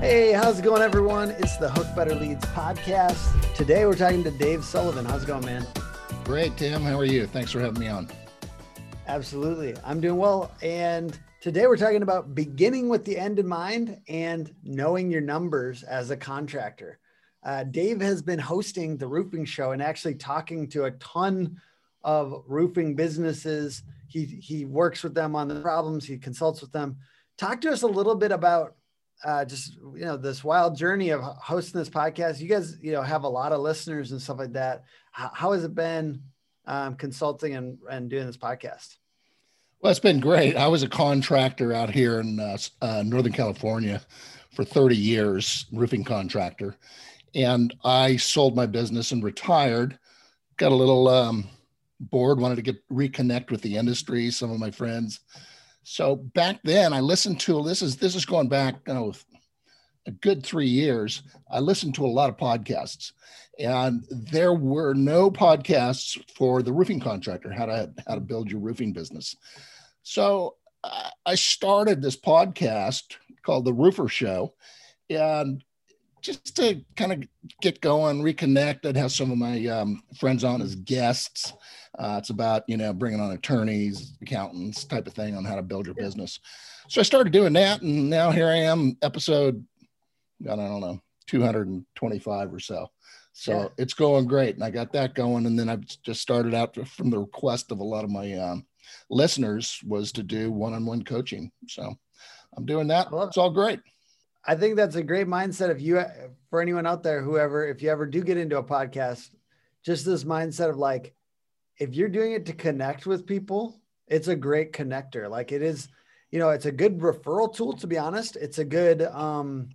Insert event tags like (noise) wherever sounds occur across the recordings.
Hey, how's it going, everyone? It's the Hook Better Leads podcast. Today we're talking to Dave Sullivan. How's it going, man? Great, Tim. How are you? Thanks for having me on. Absolutely. I'm doing well. And today we're talking about beginning with the end in mind and knowing your numbers as a contractor. Uh, Dave has been hosting the roofing show and actually talking to a ton of roofing businesses. He, he works with them on the problems, he consults with them. Talk to us a little bit about uh, just you know this wild journey of hosting this podcast. You guys, you know, have a lot of listeners and stuff like that. How, how has it been um, consulting and, and doing this podcast? Well, it's been great. I was a contractor out here in uh, uh, Northern California for 30 years, roofing contractor, and I sold my business and retired. Got a little um, bored, wanted to get reconnect with the industry. Some of my friends so back then, I listened to this is this is going back you know, a good three years. I listened to a lot of podcasts, and there were no podcasts for the roofing contractor how to how to build your roofing business. So I started this podcast called The Roofer Show, and just to kind of get going, reconnect. I'd have some of my um, friends on as guests. Uh, it's about you know bringing on attorneys, accountants, type of thing on how to build your business. So I started doing that, and now here I am, episode I don't know 225 or so. So yeah. it's going great, and I got that going, and then I've just started out from the request of a lot of my um, listeners was to do one-on-one coaching. So I'm doing that. It's all great. I think that's a great mindset. If you, for anyone out there, whoever, if you ever do get into a podcast, just this mindset of like, if you're doing it to connect with people, it's a great connector. Like it is, you know, it's a good referral tool, to be honest. It's a good, um,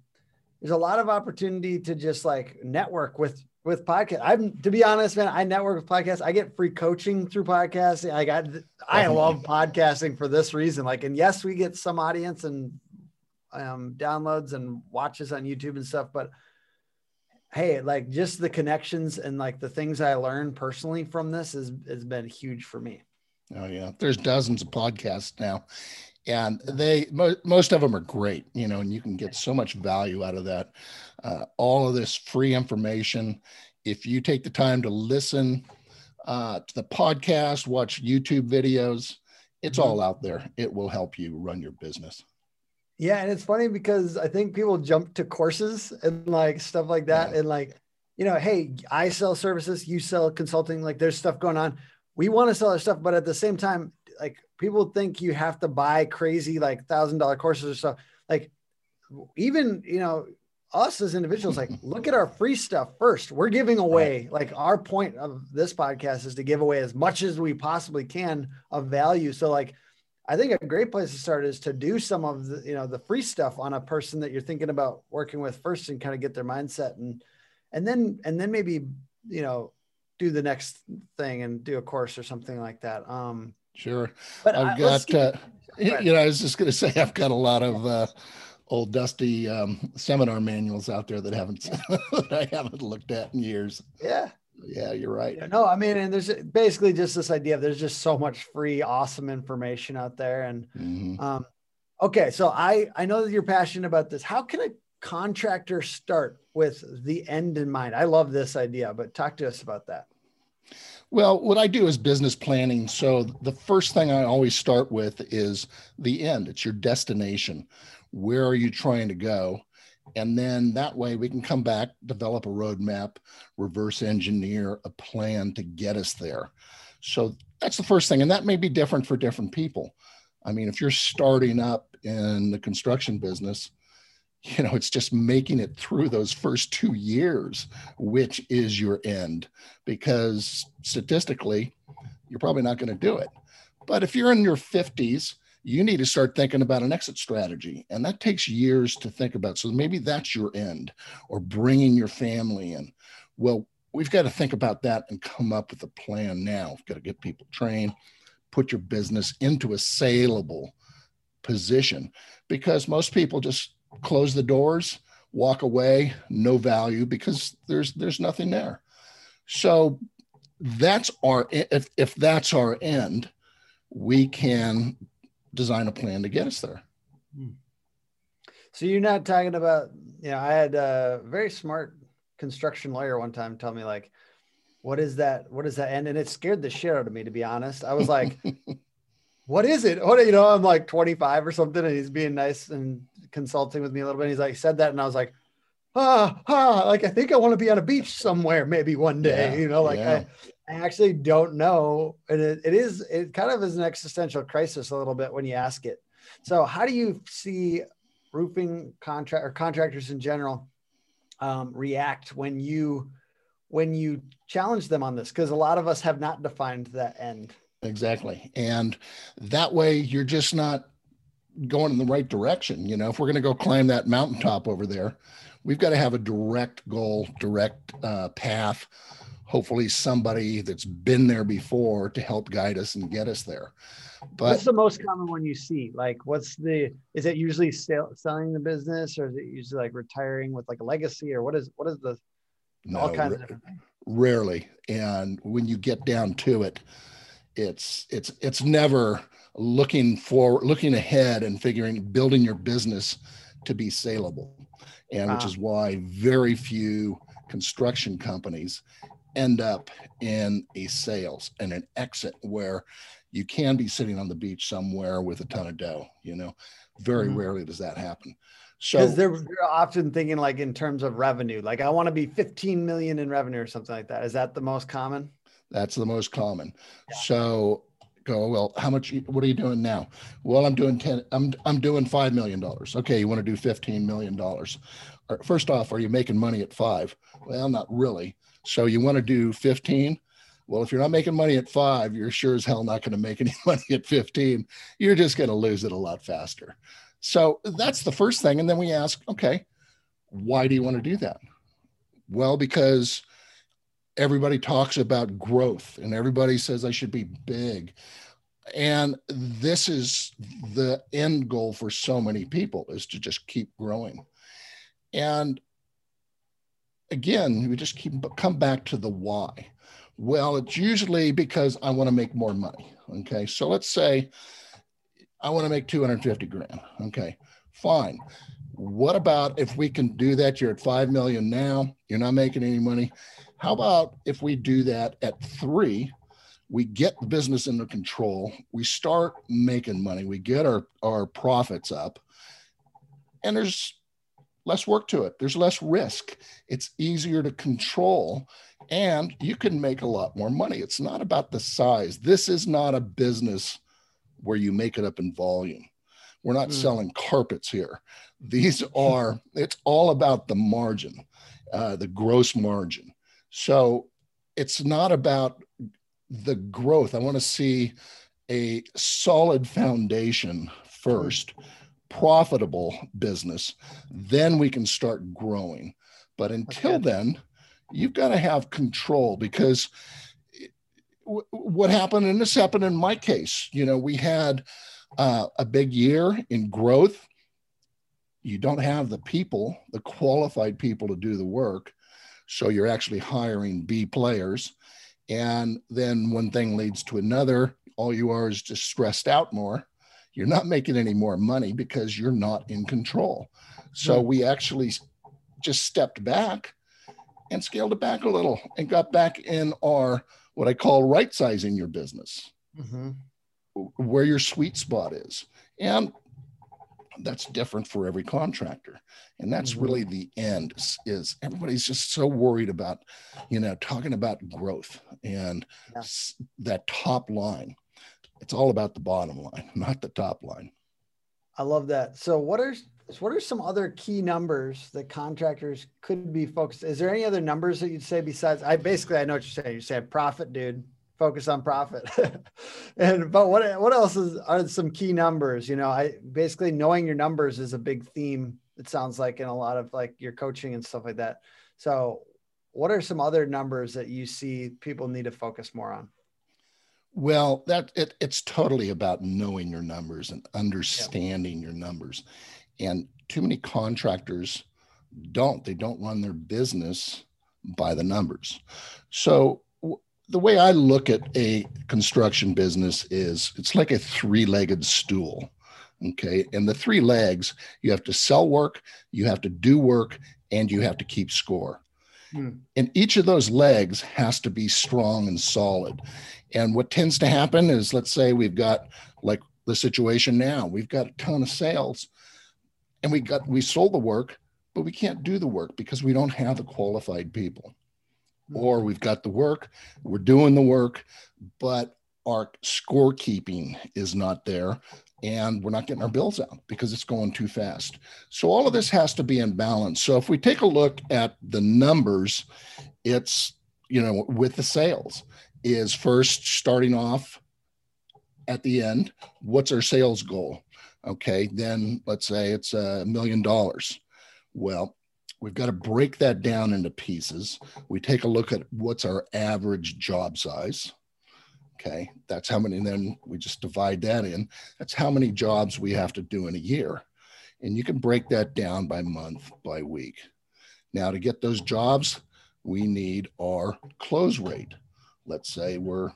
there's a lot of opportunity to just like network with with podcast. I'm to be honest, man. I network with podcasts. I get free coaching through podcasting. I got I love podcasting for this reason. Like, and yes, we get some audience and um, downloads and watches on YouTube and stuff. But hey, like just the connections and like the things I learned personally from this has, has been huge for me. Oh yeah, there's dozens of podcasts now, and they mo- most of them are great. You know, and you can get so much value out of that. Uh, all of this free information. If you take the time to listen uh, to the podcast, watch YouTube videos, it's mm-hmm. all out there. It will help you run your business. Yeah, and it's funny because I think people jump to courses and like stuff like that, yeah. and like, you know, hey, I sell services, you sell consulting. Like, there's stuff going on. We want to sell our stuff, but at the same time, like people think you have to buy crazy like thousand dollar courses or stuff. Like, even you know, us as individuals, like, (laughs) look at our free stuff first. We're giving away. Like, our point of this podcast is to give away as much as we possibly can of value. So, like I think a great place to start is to do some of the, you know, the free stuff on a person that you're thinking about working with first and kind of get their mindset and, and then, and then maybe, you know, do the next thing and do a course or something like that. Um, sure. But I've got, uh, you know, I was just going to say, I've got a lot of, uh, old dusty um, seminar manuals out there that haven't (laughs) that I haven't looked at in years. Yeah, yeah, you're right. No, I mean, and there's basically just this idea of there's just so much free, awesome information out there. And mm-hmm. um, okay, so I I know that you're passionate about this. How can a contractor start with the end in mind? I love this idea, but talk to us about that. Well, what I do is business planning. So the first thing I always start with is the end. It's your destination. Where are you trying to go? And then that way we can come back, develop a roadmap, reverse engineer a plan to get us there. So that's the first thing. And that may be different for different people. I mean, if you're starting up in the construction business, you know, it's just making it through those first two years, which is your end, because statistically, you're probably not going to do it. But if you're in your 50s you need to start thinking about an exit strategy. And that takes years to think about. So maybe that's your end or bringing your family in. Well, we've got to think about that and come up with a plan now. We've got to get people trained, put your business into a saleable position because most people just close the doors, walk away, no value because there's there's nothing there. So that's our if if that's our end, we can design a plan to get us there. Hmm. So you're not talking about you know, I had a very smart construction lawyer one time tell me like, what is that? What is that? And, and it scared the shit out of me, to be honest. I was like, (laughs) what is it? What, you know, I'm like 25 or something and he's being nice and consulting with me a little bit. And He's like, said that. And I was like, ah, ah, like, I think I want to be on a beach somewhere, maybe one day, yeah, you know, like yeah. I, I actually don't know. And it, it is, it kind of is an existential crisis a little bit when you ask it. So how do you see roofing contract or contractors in general um, react when you when you challenge them on this? Because a lot of us have not defined that end. Exactly, and that way you're just not going in the right direction. You know, if we're going to go climb that mountaintop over there, we've got to have a direct goal, direct uh, path. Hopefully, somebody that's been there before to help guide us and get us there. But what's the most common one you see? Like, what's the? Is it usually sell, selling the business, or is it usually like retiring with like a legacy, or what is what is the? No, all kinds of Rarely, and when you get down to it, it's it's it's never looking for looking ahead and figuring building your business to be saleable, and which ah. is why very few construction companies end up in a sales and an exit where you can be sitting on the beach somewhere with a ton of dough you know? Very mm-hmm. rarely does that happen. So they're, they're often thinking like in terms of revenue like i want to be 15 million in revenue or something like that. Is that the most common? That's the most common. Yeah. so go well how much what are you doing now? Well i'm doing 10 i'm, I'm doing 5 million dollars. Okay you want to do 15 million dollars. First off are you making money at five? Well not really so you want to do 15 well, if you're not making money at five, you're sure as hell not going to make any (laughs) money at 15. You're just going to lose it a lot faster. So that's the first thing. And then we ask, okay, why do you want to do that? Well, because everybody talks about growth and everybody says I should be big. And this is the end goal for so many people is to just keep growing. And again, we just keep come back to the why. Well, it's usually because I want to make more money. Okay. So let's say I want to make 250 grand. Okay. Fine. What about if we can do that? You're at 5 million now, you're not making any money. How about if we do that at three? We get the business under control, we start making money, we get our, our profits up, and there's less work to it. There's less risk. It's easier to control and you can make a lot more money. It's not about the size. This is not a business where you make it up in volume. We're not mm. selling carpets here. These (laughs) are, it's all about the margin, uh, the gross margin. So it's not about the growth. I want to see a solid foundation first, profitable business, then we can start growing. But until then, you've got to have control because what happened, and this happened in my case, you know, we had uh, a big year in growth. You don't have the people, the qualified people to do the work. So you're actually hiring B players. And then one thing leads to another. All you are is just stressed out more. You're not making any more money because you're not in control. So we actually just stepped back and scaled it back a little and got back in our what I call right sizing your business, mm-hmm. where your sweet spot is. And that's different for every contractor. And that's mm-hmm. really the end is everybody's just so worried about, you know, talking about growth and yeah. that top line. It's all about the bottom line, (laughs) not the top line. I love that. So what are what are some other key numbers that contractors could be focused? Is there any other numbers that you'd say besides? I basically I know what you're saying. You said profit, dude. Focus on profit. (laughs) and but what what else is are some key numbers? You know, I basically knowing your numbers is a big theme. It sounds like in a lot of like your coaching and stuff like that. So, what are some other numbers that you see people need to focus more on? Well, that it, it's totally about knowing your numbers and understanding yeah. your numbers. And too many contractors don't. They don't run their business by the numbers. So w- the way I look at a construction business is it's like a three-legged stool. Okay. And the three legs you have to sell work, you have to do work, and you have to keep score. And each of those legs has to be strong and solid. And what tends to happen is, let's say we've got like the situation now, we've got a ton of sales and we got, we sold the work, but we can't do the work because we don't have the qualified people. Hmm. Or we've got the work, we're doing the work, but our scorekeeping is not there and we're not getting our bills out because it's going too fast. So all of this has to be in balance. So if we take a look at the numbers, it's you know with the sales is first starting off at the end. What's our sales goal? Okay, then let's say it's a million dollars. Well, we've got to break that down into pieces. We take a look at what's our average job size Okay, that's how many, then we just divide that in. That's how many jobs we have to do in a year. And you can break that down by month, by week. Now, to get those jobs, we need our close rate. Let's say we're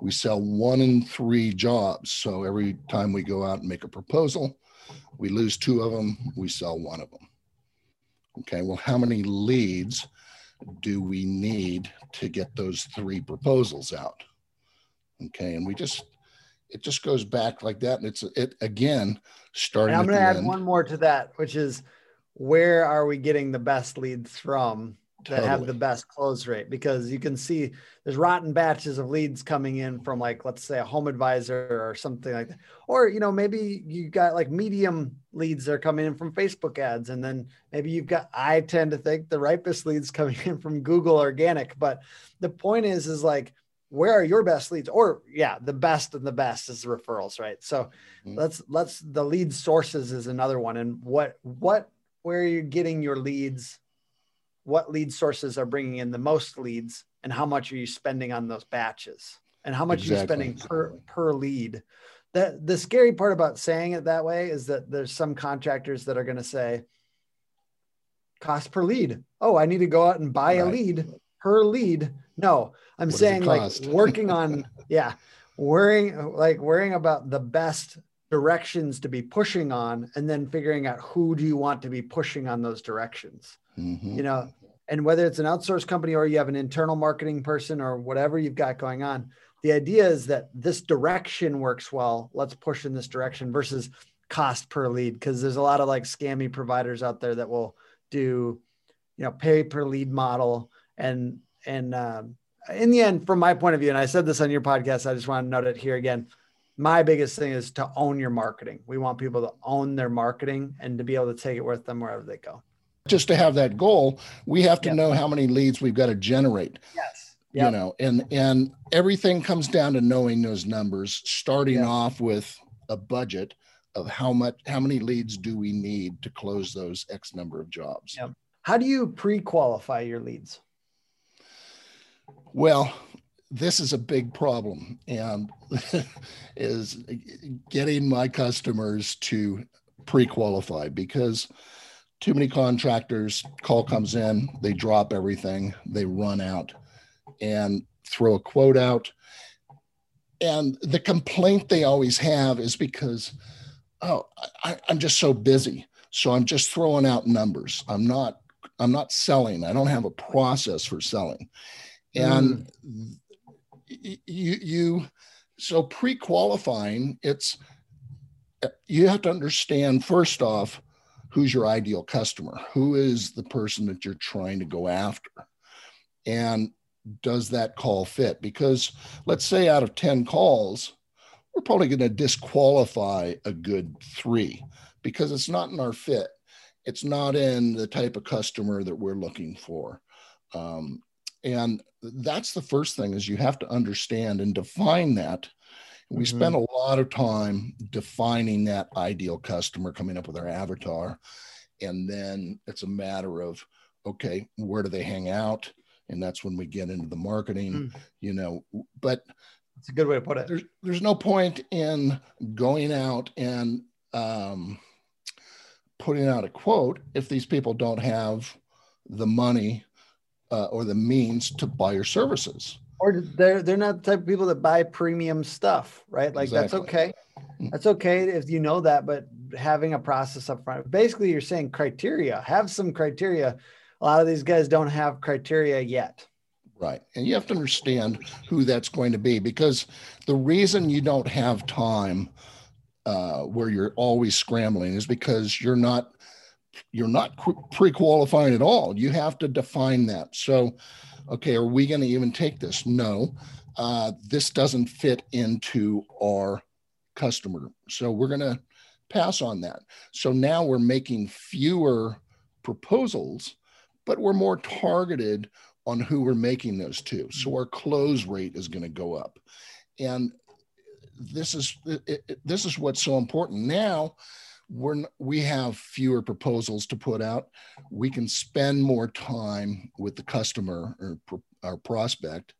we sell one in three jobs. So every time we go out and make a proposal, we lose two of them, we sell one of them. Okay, well, how many leads do we need to get those three proposals out? Okay. And we just, it just goes back like that. And it's, it again, starting. And I'm going to add end. one more to that, which is where are we getting the best leads from that totally. have the best close rate? Because you can see there's rotten batches of leads coming in from like, let's say a HomeAdvisor or something like that. Or, you know, maybe you got like medium leads that are coming in from Facebook ads. And then maybe you've got, I tend to think the ripest leads coming (laughs) in from Google organic. But the point is, is like, where are your best leads? Or yeah the best and the best is the referrals right? So mm-hmm. let's let's the lead sources is another one. And what what where are you getting your leads? What lead sources are bringing in the most leads? And how much are you spending on those batches? And how much exactly. are you spending per per lead? That the scary part about saying it that way is that there's some contractors that are going to say cost per lead. Oh i need to go out and buy right. a lead per lead. No I'm what saying like working on, (laughs) yeah, worrying like worrying about the best directions to be pushing on and then figuring out who do you want to be pushing on those directions. Mm-hmm. You know, and whether it's an outsourced company or you have an internal marketing person or whatever you've got going on, the idea is that this direction works well. Let's push in this direction versus cost per lead because there's a lot of like scammy providers out there that will do, you know, pay per lead model and and um, in the end, from my point of view, and I said this on your podcast, I just want to note it here again. My biggest thing is to own your marketing. We want people to own their marketing and to be able to take it with them wherever they go. Just to have that goal, we have to yep. know how many leads we've got to generate. Yes. Yep. You know, and and everything comes down to knowing those numbers, starting yep. off with a budget of how much how many leads do we need to close those X number of jobs. How do you pre-qualify your leads? Well, this is a big problem and (laughs) is getting my customers to pre-qualify because too many contractors call comes in they drop everything they run out and throw a quote out. And the complaint they always have is because oh I, i'm just so busy. So i'm just throwing out numbers. I'm not i'm not selling. I don't have a process for selling and mm. you you so pre-qualifying it's you have to understand first off who's your ideal customer? Who is the person that you're trying to go after? And does that call fit? Because let's say out of 10 calls we're probably going to disqualify a good three because it's not in our fit. It's not in the type of customer that we're looking for. Um, and that's the first thing is you have to understand and define that we mm-hmm. spend a lot of time defining that ideal customer coming up with our avatar and then it's a matter of okay where do they hang out and that's when we get into the marketing mm. you know but it's a good way to put it there's, there's no point in going out and um, putting out a quote if these people don't have the money uh, or the means to buy your services. Or they're they're not the type of people that buy premium stuff, right? Like exactly. that's okay. Hmm. That's okay if you know that, but having a process up front. Basically, you're saying criteria. Have some criteria. A lot of these guys don't have criteria yet. Right. And you have to understand who that's going to be because the reason you don't have time uh, where you're always scrambling is because you're not you're not pre-qualifying at all. You have to define that. So, okay, are we going to even take this? No, uh, this doesn't fit into our customer. So we're going to pass on that. So now we're making fewer proposals, but we're more targeted on who we're making those to. So our close rate is going to go up. And this is it, it, this is what's so important now we're we have fewer proposals to put out. We can spend more time with the customer or our prospect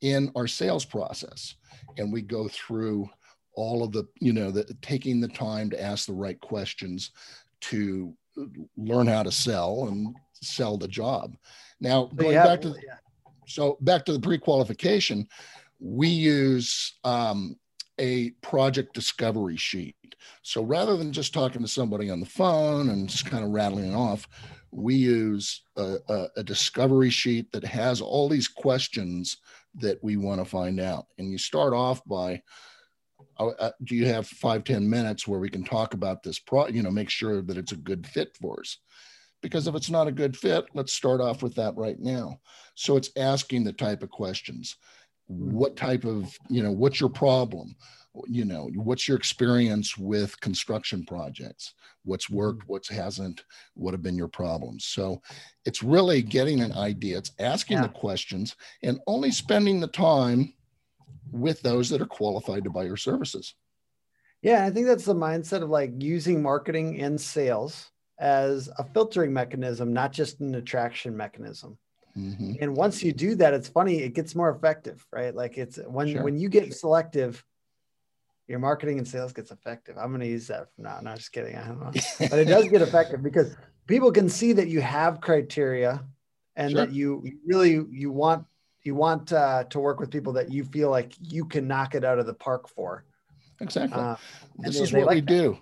in our sales process. And we go through all of the you know the taking the time to ask the right questions to learn how to sell and sell the job. Now going yeah, back to the, yeah. so back to the pre-qualification we use um, a project discovery sheet so rather than just talking to somebody on the phone and just kind of rattling it off we use a, a, a discovery sheet that has all these questions that we want to find out. And you start off by uh, uh, do you have five ten minutes where we can talk about this pro you know make sure that it's a good fit for us? Because if it's not a good fit let's start off with that right now. So it's asking the type of questions. What type of you know what's your problem you know what's your experience with construction projects what's worked mm-hmm. what hasn't what have been your problems so it's really getting an idea it's asking yeah. the questions and only spending the time with those that are qualified to buy your services. Yeah, I think that's the mindset of like using marketing and sales as a filtering mechanism, not just an attraction mechanism. Mm-hmm. And once you do that, it's funny, it gets more effective, right? Like it's when sure. when you get selective, your marketing and sales gets effective. I'm going to use that from now. No, just kidding. I don't know, (laughs) but it does get effective because people can see that you have criteria and sure. that you really you want you want uh, to work with people that you feel like you can knock it out of the park for. Exactly. Uh, this is what like we that. do.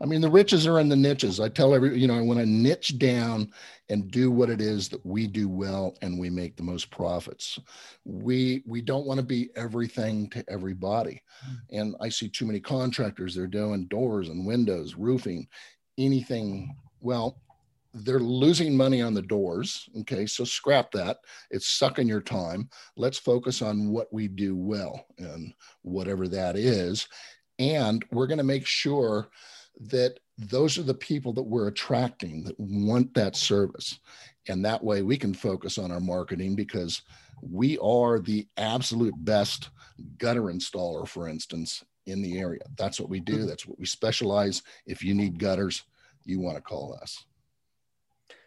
I mean, the riches are in the niches. I tell every, you know, I want to niche down and do what it is that we do well and we make the most profits. We we don't want to be everything to everybody. Mm. And I see too many contractors, they're doing doors and windows, roofing, anything. Well, they're losing money on the doors. Okay, so scrap that. It's sucking your time. Let's focus on what we do well and whatever that is. And we're going to make sure that those are the people that we're attracting that want that service. And that way we can focus on our marketing because we are the absolute best gutter installer, for instance, in the area. That's what we do. Mm-hmm. That's what we specialize. If you need gutters, you want to call us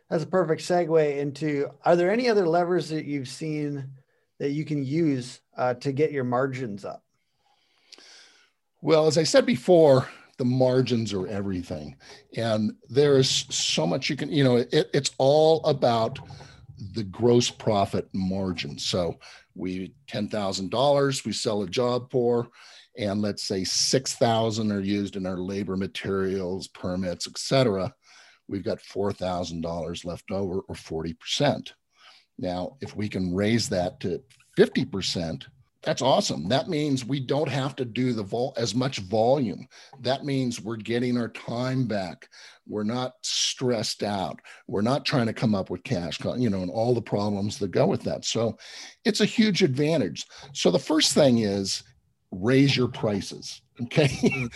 that's a perfect segue into are there any other levers that you've seen that you can use uh, to get your margins up well as i said before the margins are everything and there's so much you can you know it, it's all about the gross profit margin so we $10000 we sell a job for and let's say 6000 are used in our labor materials permits etc we've got $4,000 left over or 40%. Now, if we can raise that to 50%, that's awesome. That means we don't have to do the vol as much volume. That means we're getting our time back. We're not stressed out. We're not trying to come up with cash, you know, and all the problems that go with that. So it's a huge advantage. So the first thing is raise your prices. Okay.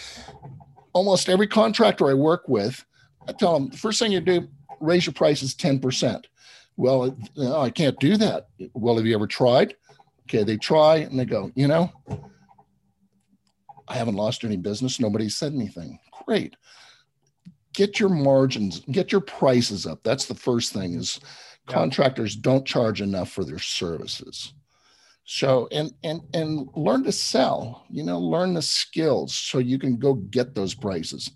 (laughs) Almost every contractor I work with I tell them the first thing you do, raise your prices 10%. Well, no, I can't do that. Well, have you ever tried? Okay, they try and they go, you know, I haven't lost any business. Nobody said anything. Great. Get your margins, get your prices up. That's the first thing is yeah. contractors don't charge enough for their services. So and and and learn to sell, you know, learn the skills so you can go get those prices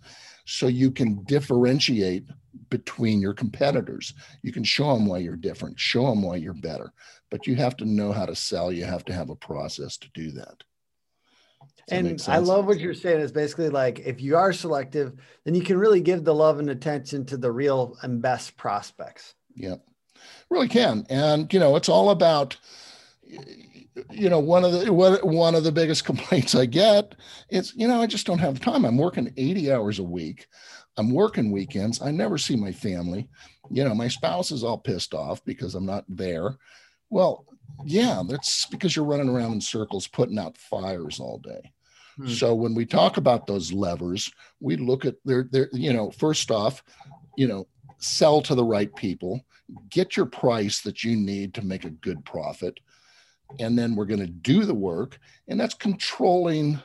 so you can differentiate between your competitors. You can show them why you're different, show them why you're better, but you have to know how to sell. You have to have a process to do that. and I love what you're saying is basically like if you are selective, then you can really give the love and attention to the real and best prospects. Yeah, really can. And you know, it's all about you know one of the one of the biggest (laughs) complaints I get is you know I just don't have time. I'm working 80 hours a week. I'm working weekends. I never see my family. You know, my spouse is all pissed off because I'm not there. Well, yeah, that's because you're running around in circles putting out fires all day. Hmm. So when we talk about those levers, we look at their, their, you know, first off, you know, sell to the right people, get your price that you need to make a good profit. And then we're going to do the work. And that's controlling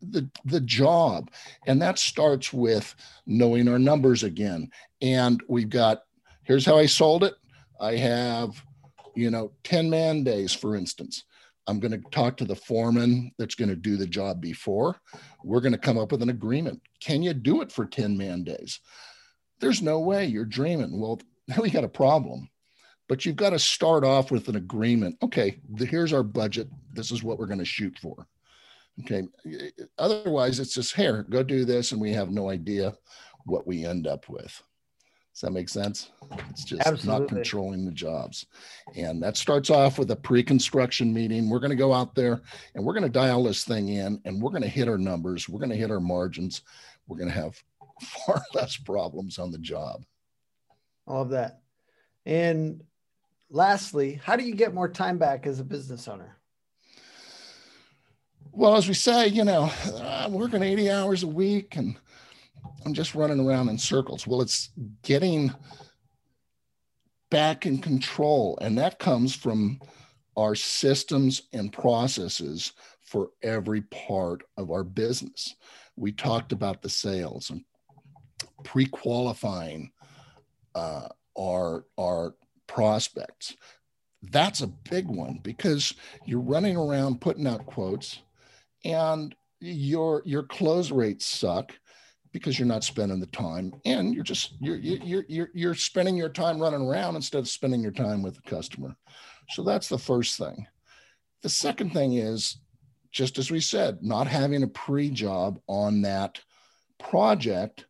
the, the job. And that starts with knowing our numbers again. And we've got, here's how I sold it. I have, you know, 10 man days, for instance. I'm going to talk to the foreman that's going to do the job before. We're going to come up with an agreement. Can you do it for 10 man days? There's no way you're dreaming. Well, (laughs) now we got a problem, but you've got to start off with an agreement. Okay, here's our budget. This is what we're going to shoot for. Okay. Otherwise, it's just here, go do this, and we have no idea what we end up with. Does that make sense? It's just Absolutely. not controlling the jobs. And that starts off with a pre construction meeting. We're going to go out there and we're going to dial this thing in and we're going to hit our numbers. We're going to hit our margins. We're going to have (laughs) far less problems on the job. I love that. And lastly, how do you get more time back as a business owner? Well, as we say, you know, I'm working 80 hours a week and I'm just running around in circles. Well, it's getting back in control. And that comes from our systems and processes for every part of our business. We talked about the sales and pre qualifying uh, our, our prospects. That's a big one because you're running around putting out quotes and your your close rates suck because you're not spending the time and you're just you're you're you're you're spending your time running around instead of spending your time with the customer. So that's the first thing. The second thing is just as we said not having a pre-job on that project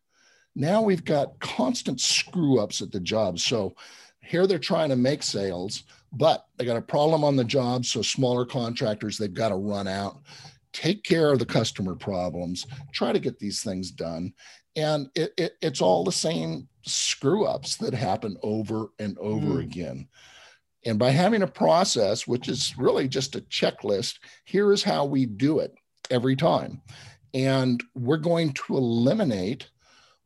now we've got constant screw ups at the job. So here they're trying to make sales but they got a problem on the job so smaller contractors they've got to run out take care of the customer problems, try to get these things done. And it, it, it's all the same screw ups that happen over and over mm. again. And by having a process, which is really just a checklist, here is how we do it every time. And we're going to eliminate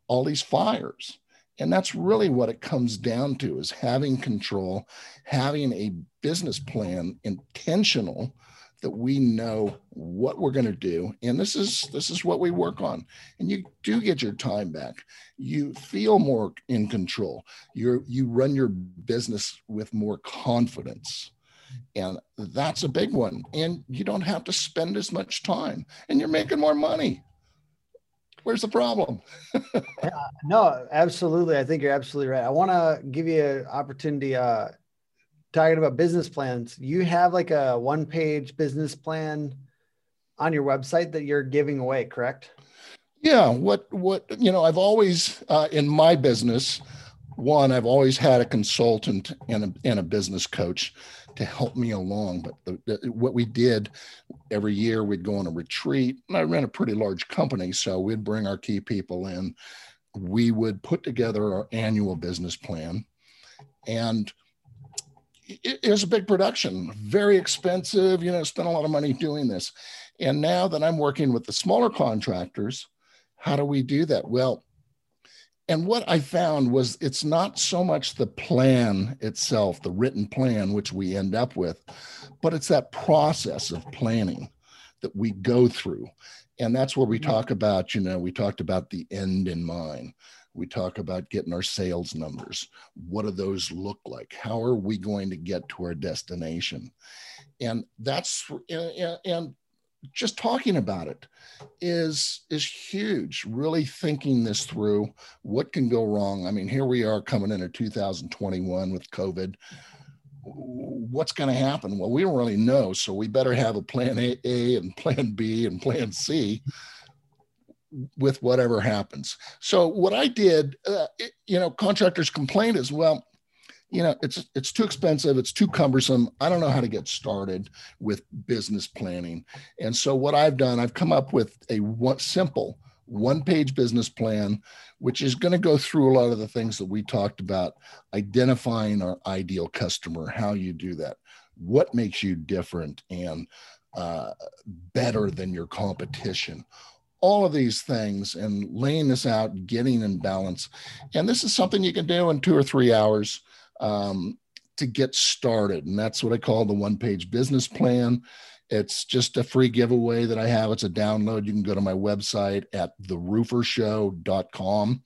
all these fires. And that's really what it comes down to is having control, having a business plan intentional that we know what we're going to do and this is this is what we work on. And you do get your time back. You feel more in control. You you run your business with more confidence. And that's a big one. And you don't have to spend as much time. And you're making more money. Where's the problem? (laughs) No absolutely. I think you're absolutely right. I want to give you an opportunity uh, talking about business plans, you have like a one page business plan on your website that you're giving away, correct? Yeah. What, what, you know, I've always, uh, in my business, one, I've always had a consultant and a, and a business coach to help me along. But the, the, what we did every year, we'd go on a retreat, and I ran a pretty large company. So we'd bring our key people in. We would put together our annual business plan. And it, it was a big production, very expensive, you know, spent a lot of money doing this. And now that I'm working with the smaller contractors, how do we do that? Well, and what I found was it's not so much the plan itself, the written plan, which we end up with, but it's that process of planning that we go through. And that's where we talk about, you know, we talked about the end in mind. We talk about getting our sales numbers. What do those look like? How are we going to get to our destination? And that's and just talking about it is is huge really thinking this through what can go wrong i mean here we are coming into 2021 with covid what's going to happen? Well, we don't really know. So we better have a plan A, A and plan B and plan C with whatever happens. So what I did, uh, it, you know, contractors complain as well. You know, it's it's too expensive. It's too cumbersome. I don't know how to get started with business planning. And so what I've done, I've come up with a one, simple one-page business plan, which is going to go through a lot of the things that we talked about, identifying our ideal customer, how you do that, what makes you different and uh, better than your competition all of these things and laying this out, getting in balance. And this is something you can do in two or three hours um, to get started. And that's what I call the one page business plan. It's just a free giveaway that I have. It's a download. You can go to my website at theroofershow.com,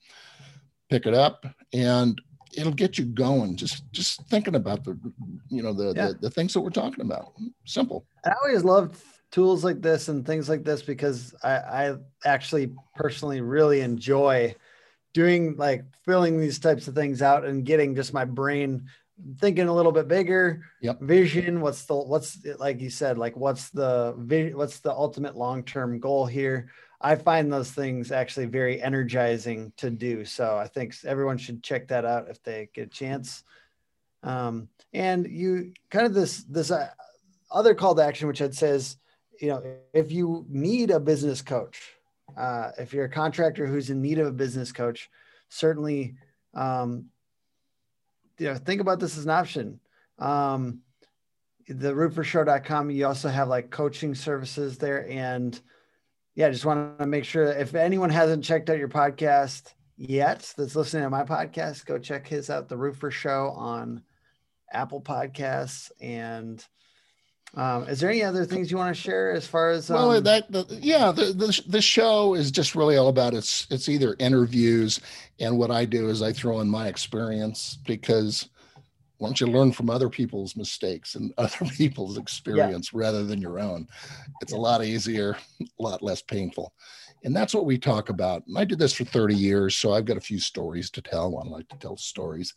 pick it up, and it'll get you going. Just just thinking about the, you know, the, yeah. the, the things that we're talking about. Simple. I always loved tools like this and things like this because I, I actually personally really enjoy doing like filling these types of things out and getting just my brain thinking a little bit bigger. Yep. vision what's the what's like you said like what's the what's the ultimate long-term goal here? I find those things actually very energizing to do. So i think everyone should check that out if they get a chance. Um, and you kind of this this uh, other call to action which i'd says you know, if you need a business coach, uh, if you're a contractor who's in need of a business coach, certainly, um, you know, think about this as an option. Um, the roofershow.com, you also have like coaching services there. And yeah, just want to make sure if anyone hasn't checked out your podcast yet that's listening to my podcast, go check his out, The Roofer Show on Apple Podcasts and um, is there any other things you want to share as far as? Um... Well, that the, yeah, the, the the show is just really all about it's it's either interviews, and what I do is I throw in my experience because why don't you learn from other people's mistakes and (laughs) other people's experience yeah. rather than your own? It's yeah. a lot easier, (laughs) a lot less painful. And that's what we talk about. And I did this for 30 years, so I've got a few stories to tell. I like to tell stories,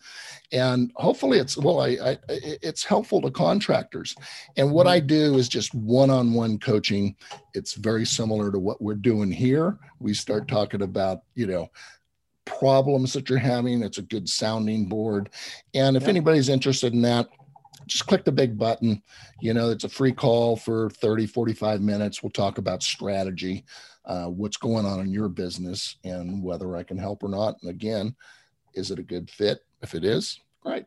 and hopefully, it's well, I, I it's helpful to contractors. And what I mm-hmm. do is just one-on-one coaching. It's very similar to what we're doing here. We start talking about, you know, problems that you're having. It's a good sounding board. And if anybody's interested in that, just click the big button. You know, it's a free call for 30, 45 minutes. We'll talk about strategy, uh, what's going on in your business, and whether I can help or not. And again, is it a good fit? If it is, great.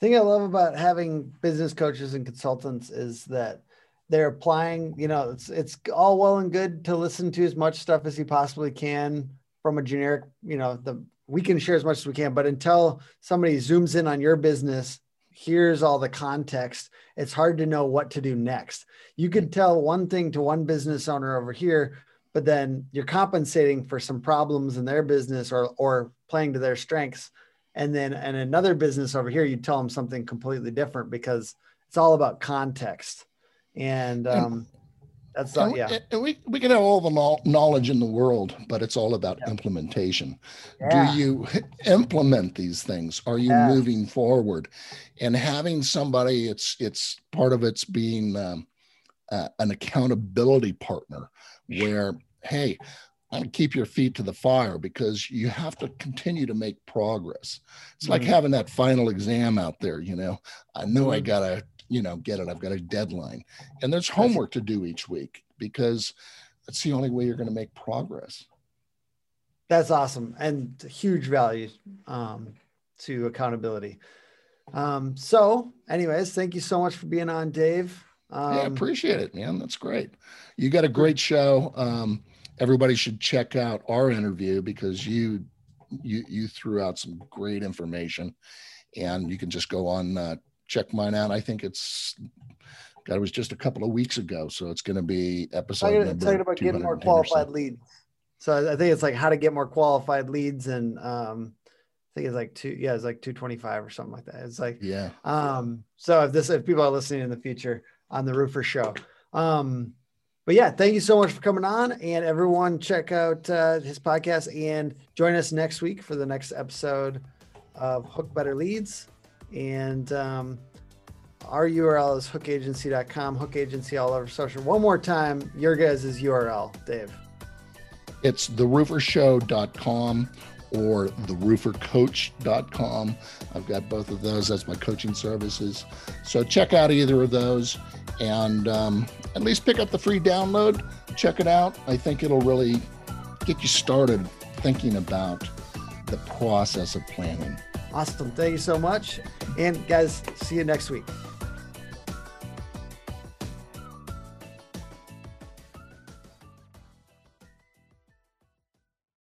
thing I love about having business coaches and consultants is that they're applying, you know, it's it's all well and good to listen to as much stuff as you possibly can from a generic, you know, the we can share as much as we can, but until somebody zooms in on your business here's all the context. It's hard to know what to do next. You could tell one thing to one business owner over here but then you're compensating for some problems in their business or or playing to their strengths. And then and another business over here you tell them something completely different because it's all about context. And um that's and, we, yeah. And we, we can have all the knowledge in the world, but it's all about yeah. implementation. Yeah. Do you implement these things? Are you yeah. moving forward? And having somebody, it's it's part of it's being um, uh, an accountability partner, where hey, keep your feet to the fire because you have to continue to make progress. It's mm-hmm. like having that final exam out there. You know, I know mm-hmm. I gotta you know, get it. I've got a deadline. And there's homework to do each week because that's the only way you're going to make progress. That's awesome and huge value um, to accountability. Um, so, anyways, thank you so much for being on, Dave. Um, yeah, appreciate it, man. That's great. You got a great show. Um, everybody should check out our interview because you you you threw out some great information, and you can just go on uh, check mine out. I think it's God, it was just a couple of weeks ago, so it's going to be episode. Number talking about getting more qualified leads. So I think it's like how to get more qualified leads, and um, I think it's like two, yeah, it's like two twenty five or something like that. It's like yeah. Um, so if this, if people are listening in the future on the Roofer Show, um, but yeah, thank you so much for coming on, and everyone check out uh, his podcast and join us next week for the next episode of Hook Better Leads. And um, our URL is hookagency.com, hook agency all over social. One more time, your guys' URL, Dave. It's theroofershow.com or theroofercoach.com. I've got both of those. That's my coaching services. So check out either of those and um, at least pick up the free download. Check it out. I think it'll really get you started thinking about the process of planning. Awesome. Thank you so much. And guys, see you next week.